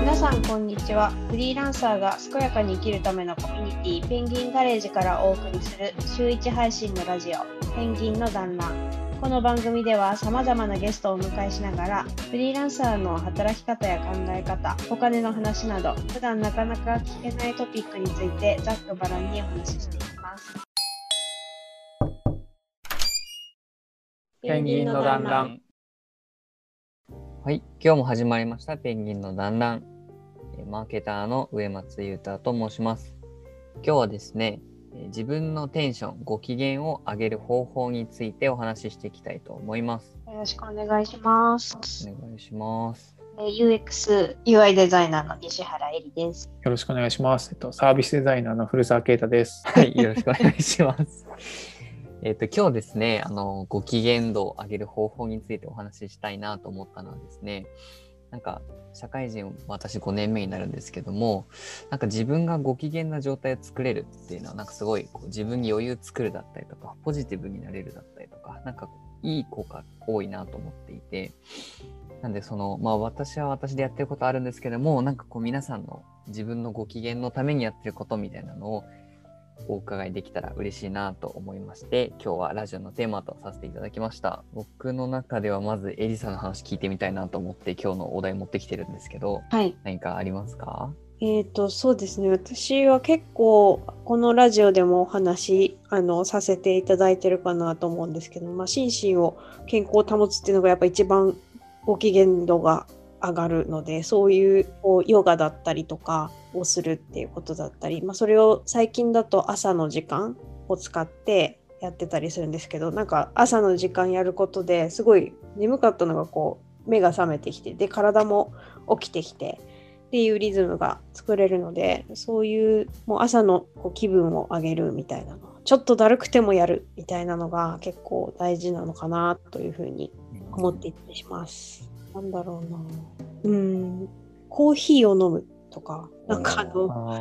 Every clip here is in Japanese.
皆さんこんにちは。フリーランサーが健やかに生きるためのコミュニティペンギンガレージからお送りする週1配信のラジオペンギンの団らこの番組では様々なゲストをお迎えしながらフリーランサーの働き方や考え方お金の話など普段なかなか聞けないトピックについてざっくばらんにお話ししていきます。ペンギンの団らん。はい、今日も始まりましたペンギンの団らん。えーマーケターの上松裕太と申します。今日はですね、えー自分のテンション、ご機嫌を上げる方法についてお話ししていきたいと思います。よろしくお願いしますお願いします。えー UX UI デザイナーの西原恵里ですよろしくお願いします。えっと、サービスデザイナーの古澤啓太です。はい、よろしくお願いします。えっと、今日ですね、あの、ご機嫌度を上げる方法についてお話ししたいなと思ったのはですね、なんか、社会人、私5年目になるんですけども、なんか自分がご機嫌な状態を作れるっていうのは、なんかすごいこう自分に余裕作るだったりとか、ポジティブになれるだったりとか、なんかいい効果多いなと思っていて、なんでその、まあ私は私でやってることあるんですけども、なんかこう皆さんの自分のご機嫌のためにやってることみたいなのをお伺いできたら嬉しいなと思いまして、今日はラジオのテーマとさせていただきました。僕の中ではまずエリさんの話聞いてみたいなと思って今日のお題持ってきてるんですけど、はい。何かありますか？えー、とそうですね。私は結構このラジオでもお話あのさせていただいてるかなと思うんですけど、まあ、心身を健康を保つっていうのがやっぱ一番ご機嫌度が上がるのでそういうこうヨガだったりとかをするっていうことだったり、まあ、それを最近だと朝の時間を使ってやってたりするんですけどなんか朝の時間やることですごい眠かったのがこう目が覚めてきてで体も起きてきてっていうリズムが作れるのでそういうもう朝のこう気分を上げるみたいなのちょっとだるくてもやるみたいなのが結構大事なのかなというふうに思っていったりします。なんだろうな。うん。コーヒーを飲むとか。なんかあのあ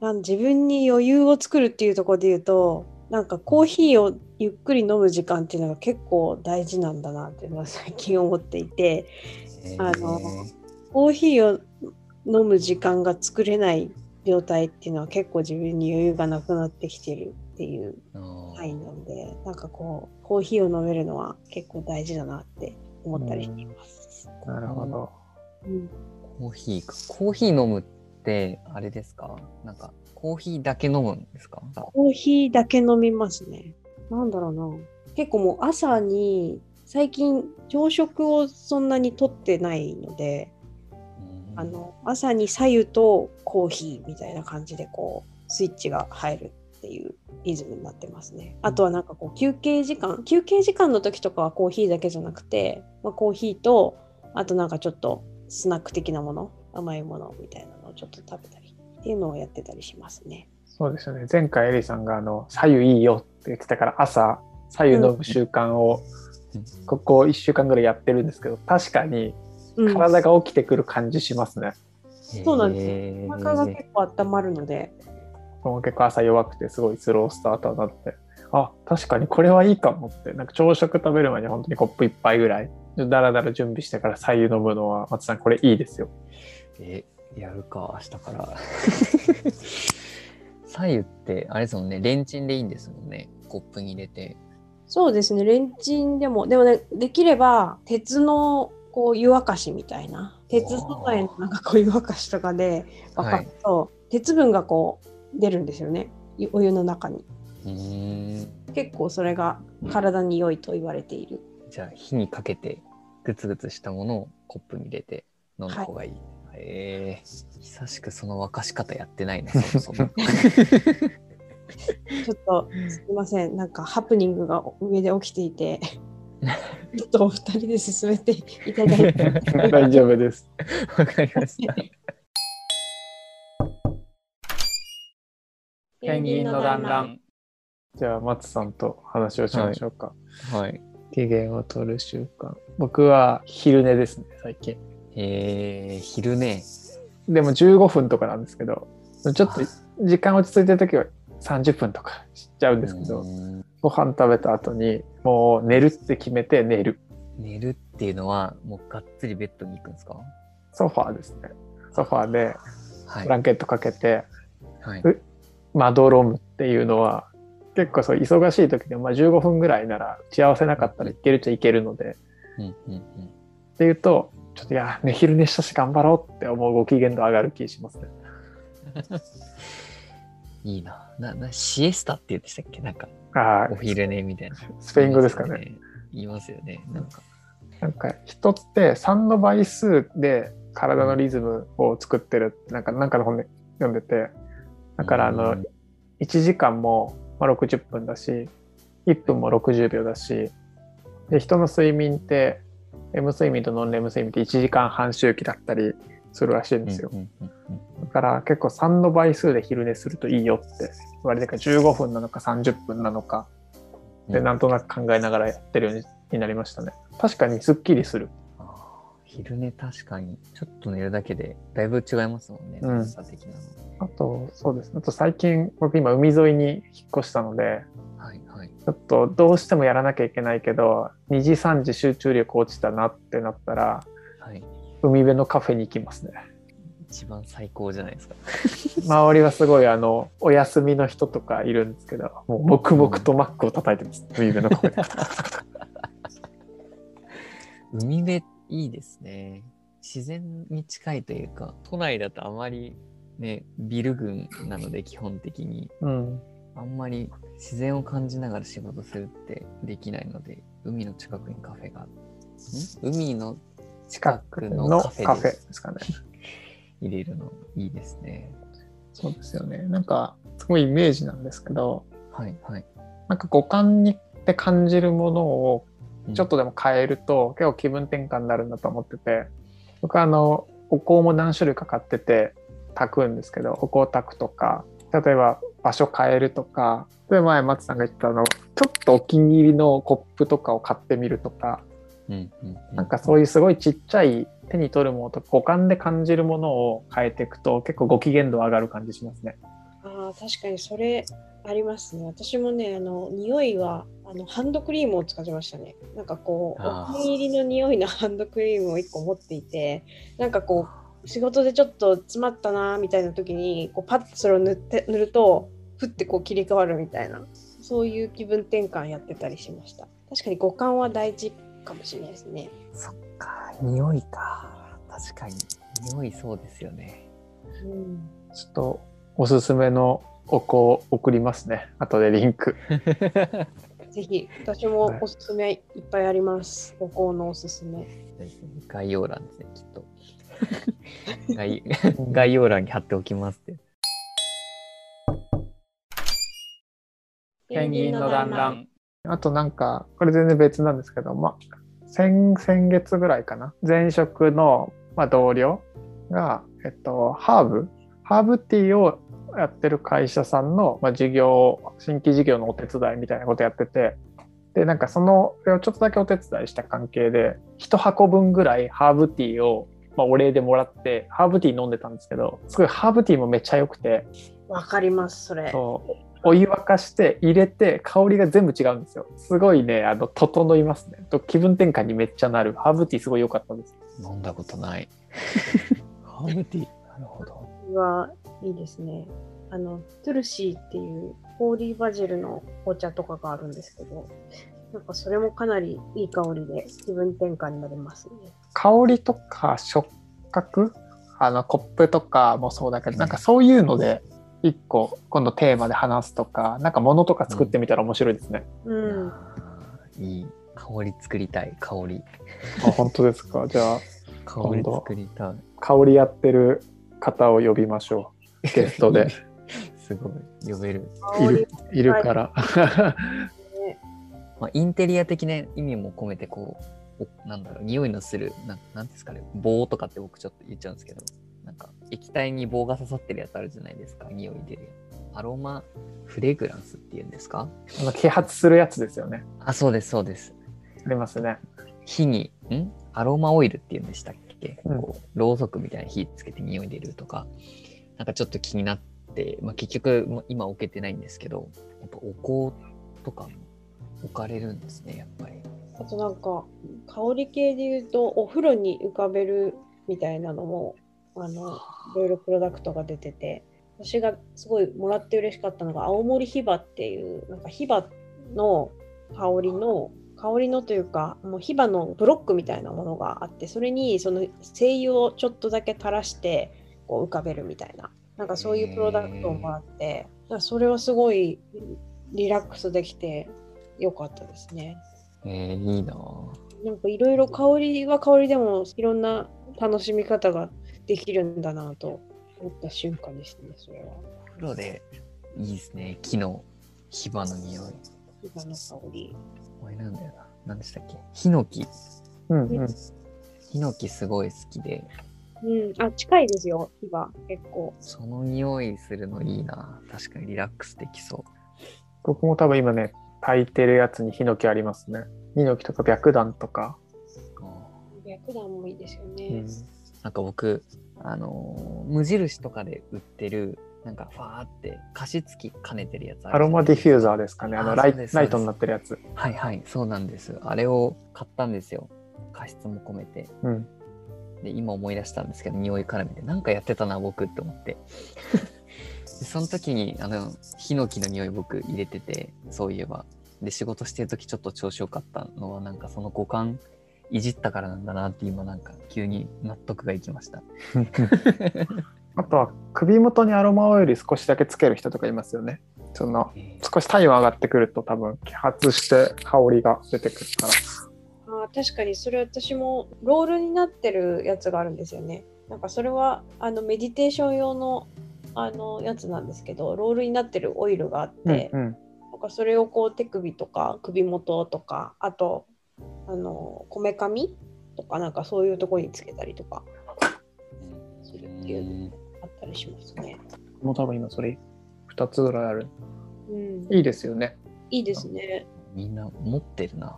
なん自分に余裕を作るっていうところで言うとなんかコーヒーをゆっくり飲む時間っていうのが結構大事なんだなっていうのは最近思っていて。ー。あのコーヒーを飲む時間が作れない状態っていうのは結構自分に余裕がなくなってきてるっていうあー。サインなんでなんかこうコーヒーを飲めるのは結構大事だなって思ったりしています。なるほど。うんコーヒーか。コーヒー飲むって、あれですか？なんか、コーヒーだけ飲むんですか？コーヒーだけ飲みますね。なんだろうな。結構もう朝に最近朝食をそんなにとってないので、あの朝に左右とコーヒーみたいな感じでこうスイッチが入るっていうリズムになってますね。あとはなんかこう休憩時間休憩時間の時とかはコーヒーだけじゃなくて、まあ、コーヒーとあとなんかちょっとスナック的なもの甘いものみたいなのをちょっと食べたりっていうのをやってたりしますね。そうですよね。前回エリさんがあの左右いいよって言ってたから朝左右飲む習慣をここ1週間ぐらいやってるんですけど確かにうん、体が起きてくる感じしますね。そうなんですへーお腹が結構温まるので、僕も結構朝弱くてすごいスロースターターになってあ確かにこれはいいかもってなんか朝食食べる前に本当にコップ一杯ぐらいだらだら準備してから左右飲むのは松さんこれいいですよ。え、やるか、明日から。左右って、あれですもんね、レンチンでいいんですもんね。コップに入れて。そうですねレンチンでもでもねできれば鉄のこう湯沸かしみたいな鉄素材のなんかこう湯沸かしとかで沸かすと、鉄分がこう出るんですよねゆお湯の中にうーん。結構それが体に良いと言われているじゃあ、火にかけて、グツグツしたものをコップに入れて飲んだ方がいい。へえ久しくその沸かし方やってないな、そもそも。ちょっとすいませんなんかハプニングが上で起きていて ちょっとお二人で進めていただいて 大丈夫です。わかりました。ペンギンの団らん。じゃあ松さんと話をしましょうか。はい。機嫌を取る習慣。僕は昼寝ですね最近。えー、昼寝。でも15分とかなんですけどちょっと時間落ち着いてる時は30分とかしちゃうんですけど、うんご飯食べた後にもう寝るって決めて寝る。寝るっていうのは、もうがっつりベッドに行くんですか？ソファーですね。ソファーではいブ。ランケットかけて、はい。まどろむっていうのは結構そう忙しい時でもまあ15分ぐらいなら幸せなかったらいけるっちゃいけるのでうんうんうんっていうとちょっといやね昼寝したし頑張ろうって思うご機嫌度上がる気しますね。いいな。な、な、シエスタって言うんでしたっけ？なんか、あお昼寝みたいな。スペイン語ですかね。言いますよね。なんか。なんか人って3の倍数で体のリズムを作ってるってなんかなんかの本で読んでてだからあのうん1時間もまあ60分だし1分も60秒だしで人の睡眠ってレム睡眠とノンレム睡眠って1時間半周期だったりするらしいんですよ。だから結構3の倍数で昼寝するといいよって言われてから15分なのか30分なのかでうん。なんとなく考えながらやってるようになりましたね。確かにすっきりする昼寝確かに、ちょっと寝るだけでだいぶ違いますもんね。うん的なの。あと、そうですね。あと最近、僕今海沿いに引っ越したので、はいはい。ちょっとどうしてもやらなきゃいけないけど、2時3時集中力落ちたなってなったら、はい。海辺のカフェに行きますね。一番最高じゃないですか。周りはすごいあの、お休みの人とかいるんですけど、もう黙々とマックを叩いてます。海辺のカフェで。海辺いいですね。自然に近いというか、都内だとあまりね、ビル群なので基本的に、うん。あんまり自然を感じながら仕事するってできないので、海の近くにカフェが、ん？海の近くののカフェですかね。入れるのいいですね。そうですよね。なんか、すごいイメージなんですけど、はいはい。なんか五感にって感じるものをうんちょっとでも変えると結構気分転換になるんだと思ってて。僕はあのお香も何種類か買ってて炊くんですけどお香炊くとか例えば場所変えるとかで前松さんが言ったあのちょっとお気に入りのコップとかを買ってみるとか。うんうんうなんかそういうすごいちっちゃい手に取るものとか五感で感じるものを変えていくと結構ご機嫌度上がる感じしますね。ああ、確かにそれありますね。私もね、あの、匂いは、あの、ハンドクリームを使ってましたね。なんかこう、お気に入りの匂いの ハンドクリームを1個持っていて、なんかこう、仕事でちょっと詰まったなみたいな時に、こうパッとそれを塗って塗ると、ふってこう切り替わるみたいな、そういう気分転換やってたりしました。確かに五感は大事かもしれないですね。そっか、匂いか。確かに。匂いそうですよね。うん、ちょっとおすすめのお香を送りますね。後でリンク。ぜひ、私もおすすめいっぱいあります。五香のおすすめ。概要欄ですね、きっと。概 概要欄に貼っておきますって。ペンギンの団らん。あとなんか、これ全然別なんですけど、まあ、先先月ぐらいかな。前職の、まあ、同僚が、えっと、ハーブ、ハーブティーをやってる会社さんの、まあ、事業、新規事業のお手伝いみたいなことやってて、で、なんかその、ちょっとだけお手伝いした関係で、一箱分ぐらいハーブティーを、まあ、お礼でもらって、ハーブティー飲んでたんですけど、すごいハーブティーもめっちゃ良くて、わかります、それ。そうお湯沸かして入れて香りが全部違うんですよ。すごいね、あの、整いますね。と気分転換にめっちゃなる。ハーブティーすごい良かったです。飲んだことない。ハーブティー？なるほど。はいいですね。あの、トゥルシーっていうホーリーバジルのお茶とかがあるんですけど、なんかそれもかなりいい香りで気分転換になりますね。香りとか触覚？あの、コップとかもそうだけど、なんかそういうので、一個今度テーマで話すとか、なんか物とか作ってみたら面白いですね。うん。いい。香り作りたい。香り。あ、本当ですか？じゃあ、香り作りたい。香りやってる方を呼びましょう。ゲストで。すごい。呼べる。いる、いるから。ね まあ、インテリア的な意味も込めて、こう、おなんだろう、匂いのする、なんなんですかね、棒とかって僕ちょっと言っちゃうんですけど、なんか液体に棒が刺さってるやつあるじゃないですか、匂い出るやつ。アロマフレグランスっていうんですか？あの揮発するやつですよね。あ、そうです、そうです。ありますね。火に、ん？アロマオイルっていうんでしたっけ、うんこうろうそくみたいな火つけて匂い出るとか、なんかちょっと気になって、まあ、結局今置けてないんですけどやっぱお香とか置かれるんですねやっぱり。あとなんか香り系で言うとお風呂に浮かべるみたいなのもあのいろいろプロダクトが出てて私がすごいもらって嬉しかったのが青森ヒバっていうなんかヒバの香りの香りのというかもうヒバのブロックみたいなものがあってそれにその精油をちょっとだけ垂らしてこう浮かべるみたいななんかそういうプロダクトをもらってそれはすごいリラックスできてよかったですね。えー、いいなぁなんかいろいろ香りは香りでもいろんな楽しみ方ができるんだなと思った瞬間ですね、それは。お風呂でいいですね木の火花の匂い。今の香り。これなんだよな。何でしたっけ？ヒノキ。うんうん。ヒノキすごい好きで、うん、あ、近いですよ、火が結構。その匂いするのいいな。確かにリラックスできそ僕も多分今ね、炊いてるやつにヒノキありますね。ヒノキとか白檀とか。う。白檀もいいですようねん。なんか僕、あのー無印とかで売ってる、なんかファーって加湿器兼ねてるやつあるアロマディフューザーでですかね。あのライライトになってるやつ。はいはい、そうなんです。あれを買ったんですよ。加湿も込めて。うん。で、今思い出したんですけど、匂い絡めて、なんかやってたな、僕って思って。でその時に、あの、ヒノキの匂い僕入れてて、そういえば。で、仕事してる時ちょっと調子よかったのは、なんかその五感いじったからなんだなって今なんか急に納得がいきました。あとは首元にアロマオイル少しだけつける人とかいますよね。その少し体温上がってくると多分揮発して香りが出てくるから。あ確かにそれ私もロールになってるやつがあるんですよね。なんかそれはあのメディテーション用のあのやつなんですけど、ロールになってるオイルがあって、うんうん。なんかそれをこう手首とか首元とかあとあのこめかみとかなんかそういうところにつけたりとかするっていうあったりしますね。もう多分今それ2つぐらいある。うん、いいですよね。いいですね。みんな持ってるな。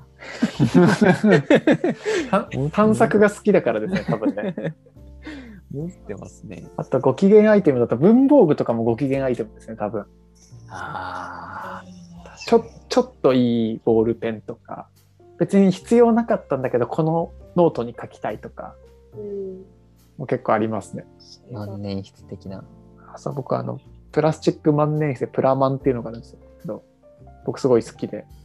た探索が好きだからですね、多分ね。持ってますね。あとご機嫌アイテムだと文房具とかもご機嫌アイテムですね、多分。ああ。ちょちょっといいボールペンとか、別に必要なかったんだけど、このノートに書きたいとか、うん、もう結構ありますね。万年筆的な。朝僕はあの、プラスチック万年筆でプラマンっていうのがあるんですけど、僕すごい好きで、うん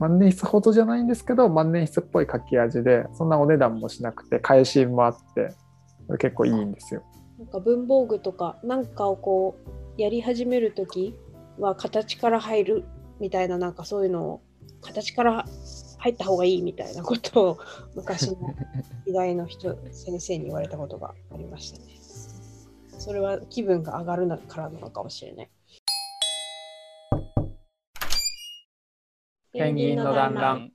万年筆ほどじゃないんですけど、万年筆っぽい書き味で、そんなお値段もしなくて、替え芯もあって、結構いいんですよ。なんか文房具とかなんかをこうやり始めるときは形から入るみたいななんかそういうのを形から入った方がいいみたいなことを 昔の時代の人先生に言われたことがありましたね。それは気分が上がるなからなのかもしれない。ペンギンの団らん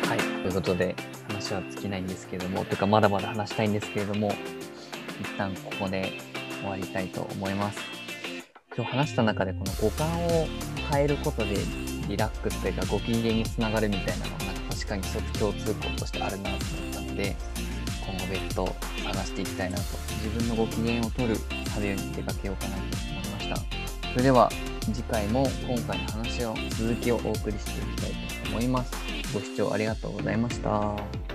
はい。ということで、話は尽きないんですけれども、というかまだまだ話したいんですけれども、一旦ここで終わりたいと思います。今日話した中でこの五感を変えることでリラックスというかご機嫌につながるみたいなのがなんか確かに一つ共通項としてあるなと思ったので今後別途探していきたいなと自分のご機嫌を取る旅に出かけようかなと思いました。それでは次回も今回の話を続きをお送りしていきたいと思います。ご視聴ありがとうございました。